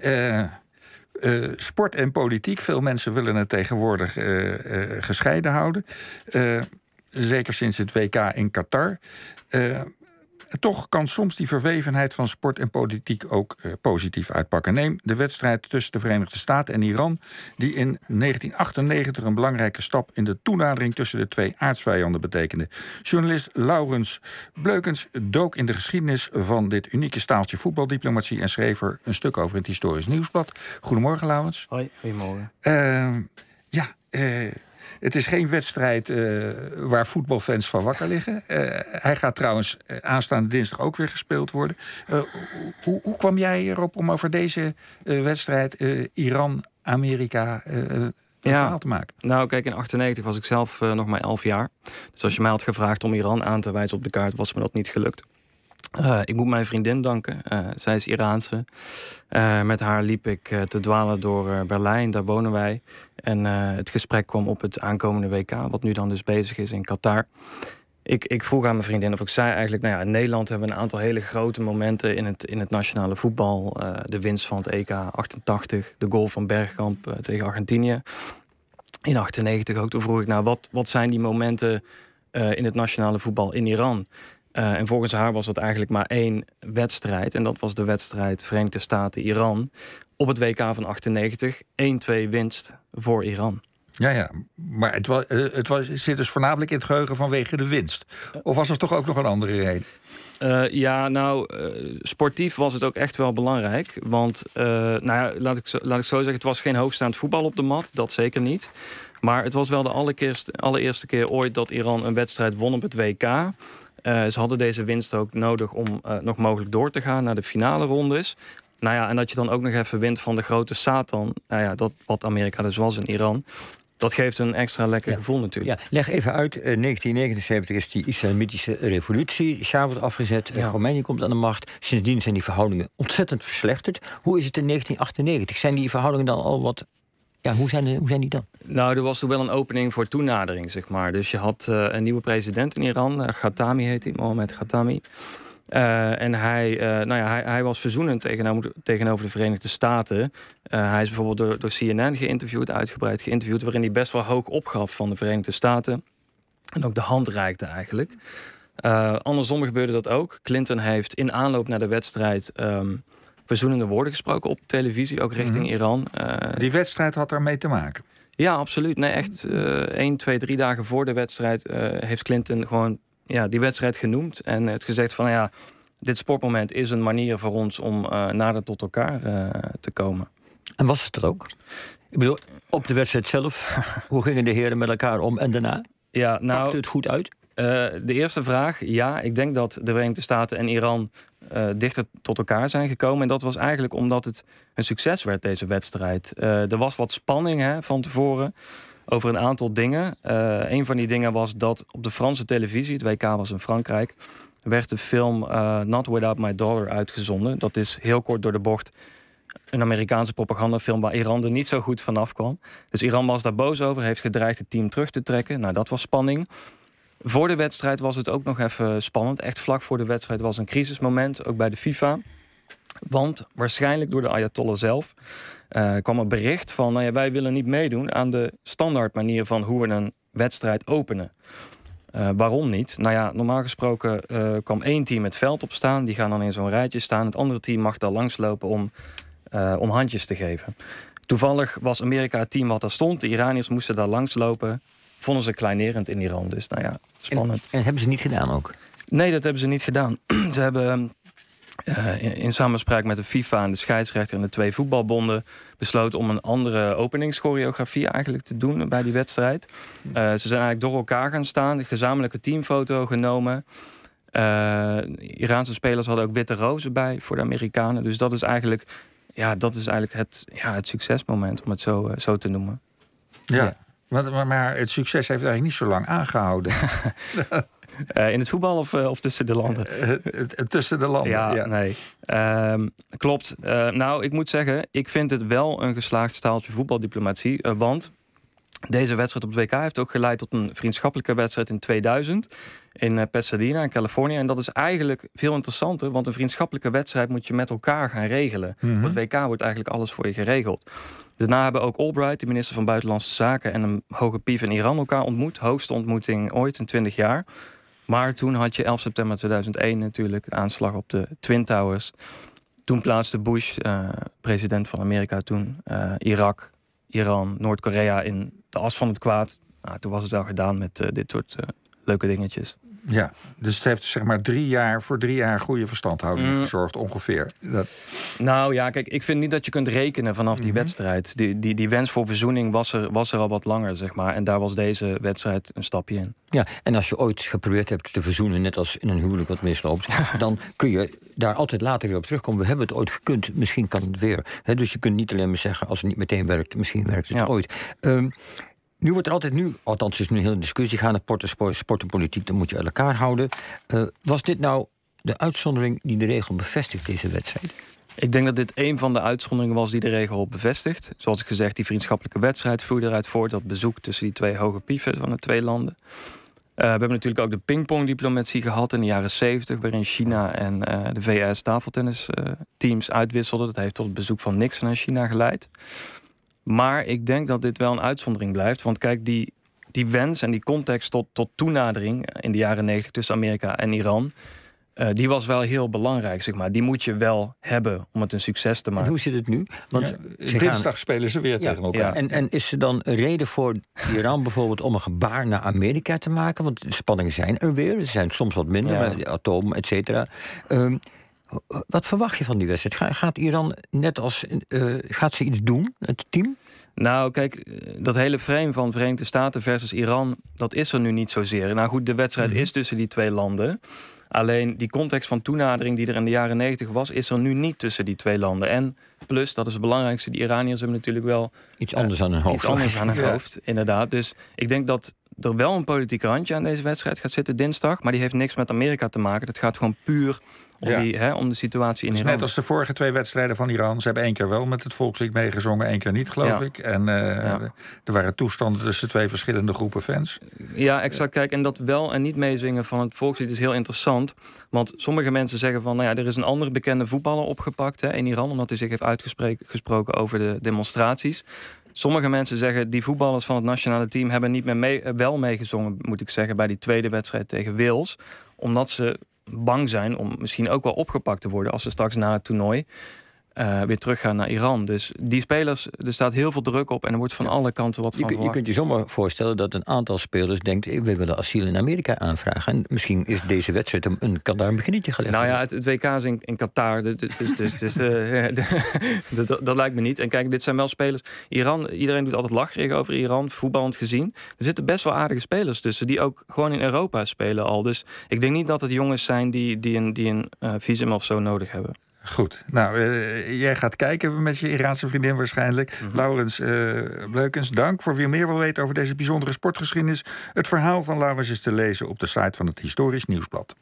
Uh, sport en politiek. Veel mensen willen het tegenwoordig gescheiden houden. zeker sinds het WK in Qatar toch kan soms die verwevenheid van sport en politiek ook eh, positief uitpakken. Neem de wedstrijd tussen de Verenigde Staten en Iran, die in 1998 een belangrijke stap in de toenadering tussen de twee aardsvijanden betekende. Journalist Laurens Bleukens dook in de geschiedenis van dit unieke staaltje voetbaldiplomatie en schreef er een stuk over in het Historisch Nieuwsblad. Goedemorgen, Laurens. Hoi, goedemorgen. Uh, ja, uh, het is geen wedstrijd uh, waar voetbalfans van wakker liggen. Uh, hij gaat trouwens uh, aanstaande dinsdag ook weer gespeeld worden. Hoe, hoe, kwam jij erop om over deze wedstrijd Iran-Amerika een ja, verhaal te maken? Nou, kijk, in 98 was ik zelf nog maar 11 jaar. Dus als je mij had gevraagd om Iran aan te wijzen op de kaart, was me dat niet gelukt. Uh, ik moet mijn vriendin danken. Uh, zij is Iraanse. Uh, met haar liep ik te dwalen door Berlijn. Daar wonen wij. En het gesprek kwam op het aankomende WK, wat nu dan dus bezig is in Qatar. Ik, ik vroeg aan mijn vriendin of ik zei eigenlijk... nou ja, in Nederland hebben we een aantal hele grote momenten in het, in het nationale voetbal. de winst van het EK 88, de goal van Bergkamp tegen Argentinië. In 98 ook. Toen vroeg ik, nou, wat, wat zijn die momenten in het nationale voetbal in Iran... Uh, en volgens haar was dat eigenlijk maar één wedstrijd. En dat was de wedstrijd Verenigde Staten-Iran. Op het WK van 98. 1-2 winst voor Iran. Ja, ja. Maar het, was, eh, het was, zit dus voornamelijk in het geheugen vanwege de winst. Of was er toch ook nog een andere reden? Uh, ja, nou, uh, sportief was het ook echt wel belangrijk. Want, uh, nou ja, laat ik, zo, laat ik zo zeggen, het was geen hoogstaand voetbal op de mat. Dat zeker niet. Maar het was wel de allereerste, allereerste keer ooit dat Iran een wedstrijd won op het WK. Uh, ze hadden deze winst ook nodig om uh, nog mogelijk door te gaan naar de finale rondes. Nou ja, en dat je dan ook nog even wint van de grote Satan. Nou ja, dat, wat Amerika dus was in Iran. Dat geeft een extra lekker gevoel natuurlijk. Ja, leg even uit. Uh, 1979 is die islamitische revolutie. Shah wordt afgezet. Ja. Khomeini komt aan de macht. Sindsdien zijn die verhoudingen ontzettend verslechterd. Hoe is het in 1998? Zijn die verhoudingen dan al wat ja, hoe, zijn hoe zijn die dan? Nou, er was toch wel een opening voor toenadering, zeg maar. Dus je had uh, een nieuwe president in Iran, uh, Ghatami heet hij, Mohammed Ghatami. Uh, en hij, nou ja, hij, hij, was verzoenend tegenover, tegenover de Verenigde Staten. hij is bijvoorbeeld door, door CNN geïnterviewd, uitgebreid geïnterviewd, waarin hij best wel hoog opgaf van de Verenigde Staten. En ook de hand reikte eigenlijk. andersom gebeurde dat ook. Clinton heeft in aanloop naar de wedstrijd. Um, verzoenende woorden gesproken op televisie, ook richting mhm. Iran. Uh, die wedstrijd had daarmee te maken? Ja, absoluut. Nee, echt uh, 1, 2, 3 dagen voor de wedstrijd uh, heeft Clinton gewoon ja, die wedstrijd genoemd. En het gezegd van ja, dit sportmoment is een manier voor ons om uh, nader tot elkaar te komen. En was het dat ook? Ik bedoel, op de wedstrijd zelf, hoe gingen de heren met elkaar om en daarna? Ja, nou, Pakte het goed uit? Uh, de eerste vraag, ja, ik denk dat de Verenigde Staten en Iran uh, dichter tot elkaar zijn gekomen. En dat was eigenlijk omdat het een succes werd, deze wedstrijd. Uh, er was wat spanning hè, van tevoren over een aantal dingen. Uh, een van die dingen was dat op de Franse televisie, het WK was in Frankrijk, werd de film Not Without My Dollar uitgezonden. Dat is heel kort door de bocht een Amerikaanse propagandafilm waar Iran er niet zo goed vanaf kwam. Dus Iran was daar boos over, heeft gedreigd het team terug te trekken. Nou, dat was spanning. Voor de wedstrijd was het ook nog even spannend. Echt vlak voor de wedstrijd was een crisismoment, ook bij de FIFA. Want waarschijnlijk door de Ayatollah zelf uh, kwam een bericht van: nou ja, wij willen niet meedoen aan de standaard manier van hoe we een wedstrijd openen. Uh, waarom niet? Nou ja, normaal gesproken uh, kwam één team het veld op staan. Die gaan dan in zo'n rijtje staan. Het andere team mag daar langslopen om, om handjes te geven. Toevallig was Amerika het team wat daar stond. De Iraniërs moesten daar langslopen vonden ze kleinerend in Iran. Dus nou ja, spannend. En, en hebben ze niet gedaan ook? Nee, dat hebben ze niet gedaan. ze hebben uh, in, in, samenspraak met de FIFA en de scheidsrechter en de twee voetbalbonden besloten om een andere openingschoreografie eigenlijk te doen bij die wedstrijd. Uh, ze zijn eigenlijk door elkaar gaan staan, een gezamenlijke teamfoto genomen. Uh, Iraanse spelers hadden ook witte rozen bij voor de Amerikanen. Dus dat is eigenlijk, ja, dat is eigenlijk het, ja, het succesmoment, om het zo, zo te noemen. ja. Maar, maar het succes heeft eigenlijk niet zo lang aangehouden. Uh, in het voetbal of, uh, of tussen de landen? Uh, tussen de landen, ja. ja. nee. Ehm, klopt. nou, ik moet zeggen, ik vind het wel een geslaagd staaltje voetbaldiplomatie. want Deze wedstrijd op het WK heeft ook geleid tot een vriendschappelijke wedstrijd in 2000 in eh, Pasadena in Californië. En dat is eigenlijk veel interessanter, want een vriendschappelijke wedstrijd moet je met elkaar gaan regelen. Mhm. Op het WK wordt eigenlijk alles voor je geregeld. Daarna hebben ook Albright, de minister van Buitenlandse Zaken, en een hoge pief in Iran elkaar ontmoet. Hoogste ontmoeting ooit in 20 jaar. Maar toen had je 11 september 2001 natuurlijk de aanslag op de Twin Towers. Toen plaatste Bush, eh, president van Amerika toen, eh, Irak, Iran, Noord-Korea in de as van het kwaad. Nou, toen was het wel gedaan met eh, dit soort eh, leuke dingetjes. Ja, dus het heeft zeg maar drie jaar voor drie jaar goede verstandhouding Mm. gezorgd, ongeveer. Dat, Nou ja, kijk, ik vind niet dat je kunt rekenen vanaf die Mhm. wedstrijd. Die, die, die wens voor verzoening was er, was er al wat langer, zeg maar. En daar was deze wedstrijd een stapje in. Ja, en als je ooit geprobeerd hebt te verzoenen, net als in een huwelijk wat misloopt, dan kun je daar altijd later weer op terugkomen. We hebben het ooit gekund, misschien kan het weer. Hè, dus je kunt niet alleen maar zeggen, als het niet meteen werkt, misschien werkt het Ja. ooit. Ehm, nu wordt er altijd nu, althans is nu een hele discussie gaan, sport, sport, en politiek, dan moet je uit elkaar houden. Eh, was dit nou de uitzondering die de regel bevestigt, deze wedstrijd? Ik denk dat dit een van de uitzonderingen was die de regel bevestigt. Zoals ik gezegd, die vriendschappelijke wedstrijd vloeide eruit voort. Dat bezoek tussen die twee hoge pieven van de twee landen. Eh, we hebben natuurlijk ook de pingpongdiplomatie gehad in de jaren 70, waarin China en eh, de VS tafeltennisteams uitwisselden. Dat heeft tot het bezoek van Nixon aan China geleid. Maar ik denk dat dit wel een uitzondering blijft. Want kijk, die, die wens en die context tot, tot toenadering in de jaren 90 tussen Amerika en Iran. eh, die was wel heel belangrijk, zeg maar. Die moet je wel hebben om het een succes te En maken. hoe zit het nu? Want ja, ze gaan- dinsdag spelen ze weer Ja, tegen elkaar. ja. En, en is er dan een reden voor Iran bijvoorbeeld om een gebaar naar Amerika te maken? Want de spanningen zijn er weer. Ze zijn soms wat minder, Ja. maar de atoom, et cetera. Ehm, wat verwacht je van die wedstrijd? Ga- Gaat Iran net als. eh, gaat ze iets doen, het team? Nou, kijk, eh, dat hele frame van Verenigde Staten versus Iran, dat is er nu niet zozeer. Nou goed, de wedstrijd Mhm. is tussen die twee landen. Alleen die context van toenadering die er in de jaren 90 was, is er nu niet tussen die twee landen. En plus, dat is het belangrijkste, die Iraniërs hebben natuurlijk wel Iets anders aan hun hoofd. iets anders aan hun hoofd, inderdaad. Dus ik denk dat er wel een politiek randje aan deze wedstrijd gaat zitten dinsdag. Maar die heeft niks met Amerika te maken. Dat gaat gewoon puur om, Ja. die, hè, om de situatie in Dus Iran. net als de vorige twee wedstrijden van Iran. Ze hebben één keer wel met het volkslied meegezongen, één keer niet, geloof Ja. ik. En eh, Ja. er waren toestanden tussen twee verschillende groepen fans. Ja, exact. Kijk, en dat wel en niet meezingen van het volkslied is heel interessant. Want sommige mensen zeggen van, nou ja, er is een andere bekende voetballer opgepakt hè, in Iran, omdat hij zich heeft uitgesproken over de demonstraties. Sommige mensen zeggen, die voetballers van het nationale team hebben niet meer mee, eh, wel meegezongen, moet ik zeggen, bij die tweede wedstrijd tegen Wales. Omdat ze bang zijn om misschien ook wel opgepakt te worden als ze straks na het toernooi eh, weer teruggaan naar Iran. Dus die spelers, er staat heel veel druk op en er wordt van alle kanten wat van je verwacht. kunt je zomaar voorstellen dat een aantal spelers denkt... we willen asiel in Amerika aanvragen. En misschien is deze wedstrijd een, een, kan daar een beginnetje gelegd Nou ja, het, het WK is in, in Qatar, dus, dus, dus, dus, eh, dat, dat, dat lijkt me niet. En kijk, dit zijn wel spelers. Iran, iedereen doet altijd lacherig over Iran, voetballend gezien. Er zitten best wel aardige spelers tussen, die ook gewoon in Europa spelen al. Dus ik denk niet dat het jongens zijn die, die een, die een eh, visum of zo nodig hebben. Goed, nou, eh, jij gaat kijken met je Iraanse vriendin waarschijnlijk. Mhm. Laurens uh, Bleukens, dank voor wie meer wil weten over deze bijzondere sportgeschiedenis. Het verhaal van Laurens is te lezen op de site van het Historisch Nieuwsblad.